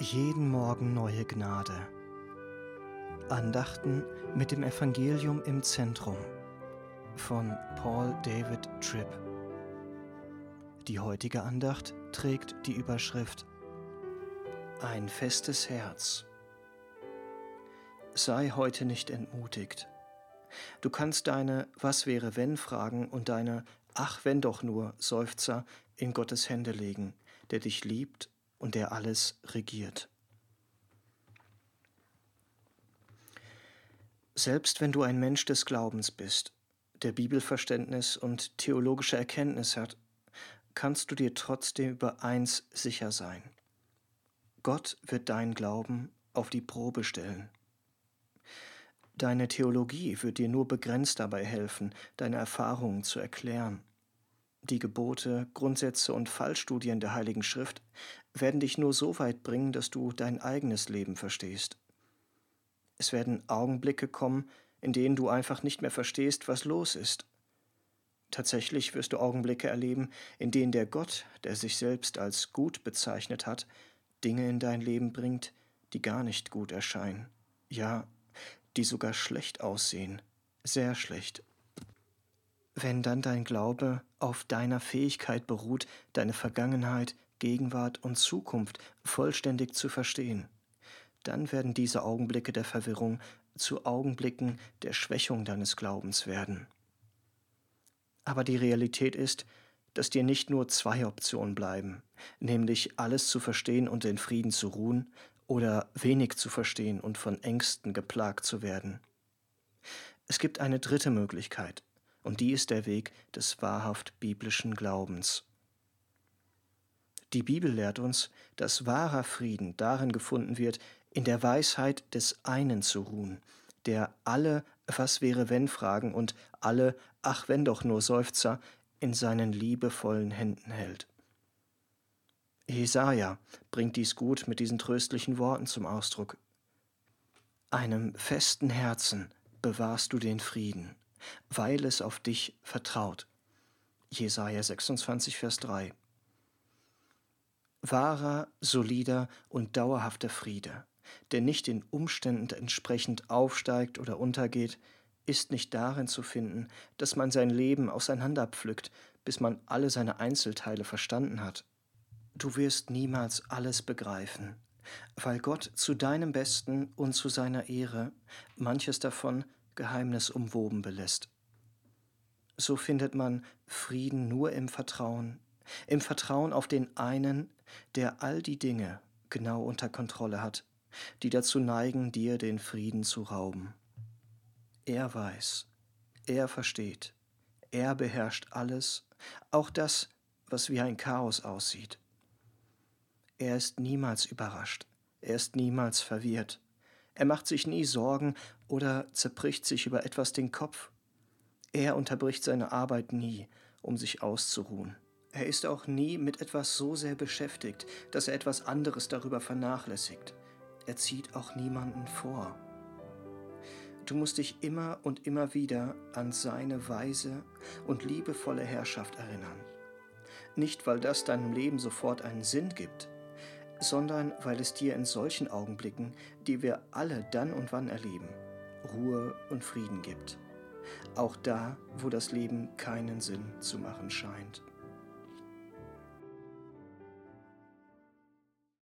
Jeden Morgen neue Gnade. Andachten mit dem Evangelium im Zentrum von Paul David Tripp. Die heutige Andacht trägt die Überschrift Ein festes Herz. Sei heute nicht entmutigt. Du kannst deine Was wäre wenn Fragen und deine Ach wenn doch nur Seufzer in Gottes Hände legen, der dich liebt und der alles regiert. Selbst wenn du ein Mensch des Glaubens bist, der Bibelverständnis und theologische Erkenntnis hat, kannst du dir trotzdem über eins sicher sein. Gott wird dein Glauben auf die Probe stellen. Deine Theologie wird dir nur begrenzt dabei helfen, deine Erfahrungen zu erklären. Die Gebote, Grundsätze und Fallstudien der Heiligen Schrift werden dich nur so weit bringen, dass du dein eigenes Leben verstehst. Es werden Augenblicke kommen, in denen du einfach nicht mehr verstehst, was los ist. Tatsächlich wirst du Augenblicke erleben, in denen der Gott, der sich selbst als gut bezeichnet hat, Dinge in dein Leben bringt, die gar nicht gut erscheinen, ja, die sogar schlecht aussehen, sehr schlecht. Wenn dann dein Glaube auf deiner Fähigkeit beruht, deine Vergangenheit, Gegenwart und Zukunft vollständig zu verstehen, dann werden diese Augenblicke der Verwirrung zu Augenblicken der Schwächung deines Glaubens werden. Aber die Realität ist, dass dir nicht nur zwei Optionen bleiben, nämlich alles zu verstehen und in Frieden zu ruhen oder wenig zu verstehen und von Ängsten geplagt zu werden. Es gibt eine dritte Möglichkeit, und die ist der Weg des wahrhaft biblischen Glaubens. Die Bibel lehrt uns, dass wahrer Frieden darin gefunden wird, in der Weisheit des einen zu ruhen, der alle Was wäre wenn Fragen und alle Ach wenn doch nur Seufzer in seinen liebevollen Händen hält. Jesaja bringt dies gut mit diesen tröstlichen Worten zum Ausdruck. Einem festen Herzen bewahrst du den Frieden weil es auf dich vertraut. Jesaja 26, Vers 3. Wahrer, solider und dauerhafter Friede, der nicht den Umständen entsprechend aufsteigt oder untergeht, ist nicht darin zu finden, dass man sein Leben auseinanderpflückt, bis man alle seine Einzelteile verstanden hat. Du wirst niemals alles begreifen, weil Gott zu deinem Besten und zu seiner Ehre manches davon geheimnisumwoben belässt. So findet man Frieden nur im Vertrauen, im Vertrauen auf den einen, der all die Dinge genau unter Kontrolle hat, die dazu neigen, dir den Frieden zu rauben. Er weiß, er versteht, er beherrscht alles, auch das, was wie ein Chaos aussieht. Er ist niemals überrascht, er ist niemals verwirrt, er macht sich nie Sorgen oder zerbricht sich über etwas den Kopf. Er unterbricht seine Arbeit nie, um sich auszuruhen. Er ist auch nie mit etwas so sehr beschäftigt, dass er etwas anderes darüber vernachlässigt. Er zieht auch niemanden vor. Du musst dich immer und immer wieder an seine weise und liebevolle Herrschaft erinnern. Nicht, weil das deinem Leben sofort einen Sinn gibt, sondern weil es dir in solchen Augenblicken, die wir alle dann und wann erleben, Ruhe und Frieden gibt. Auch da, wo das Leben keinen Sinn zu machen scheint.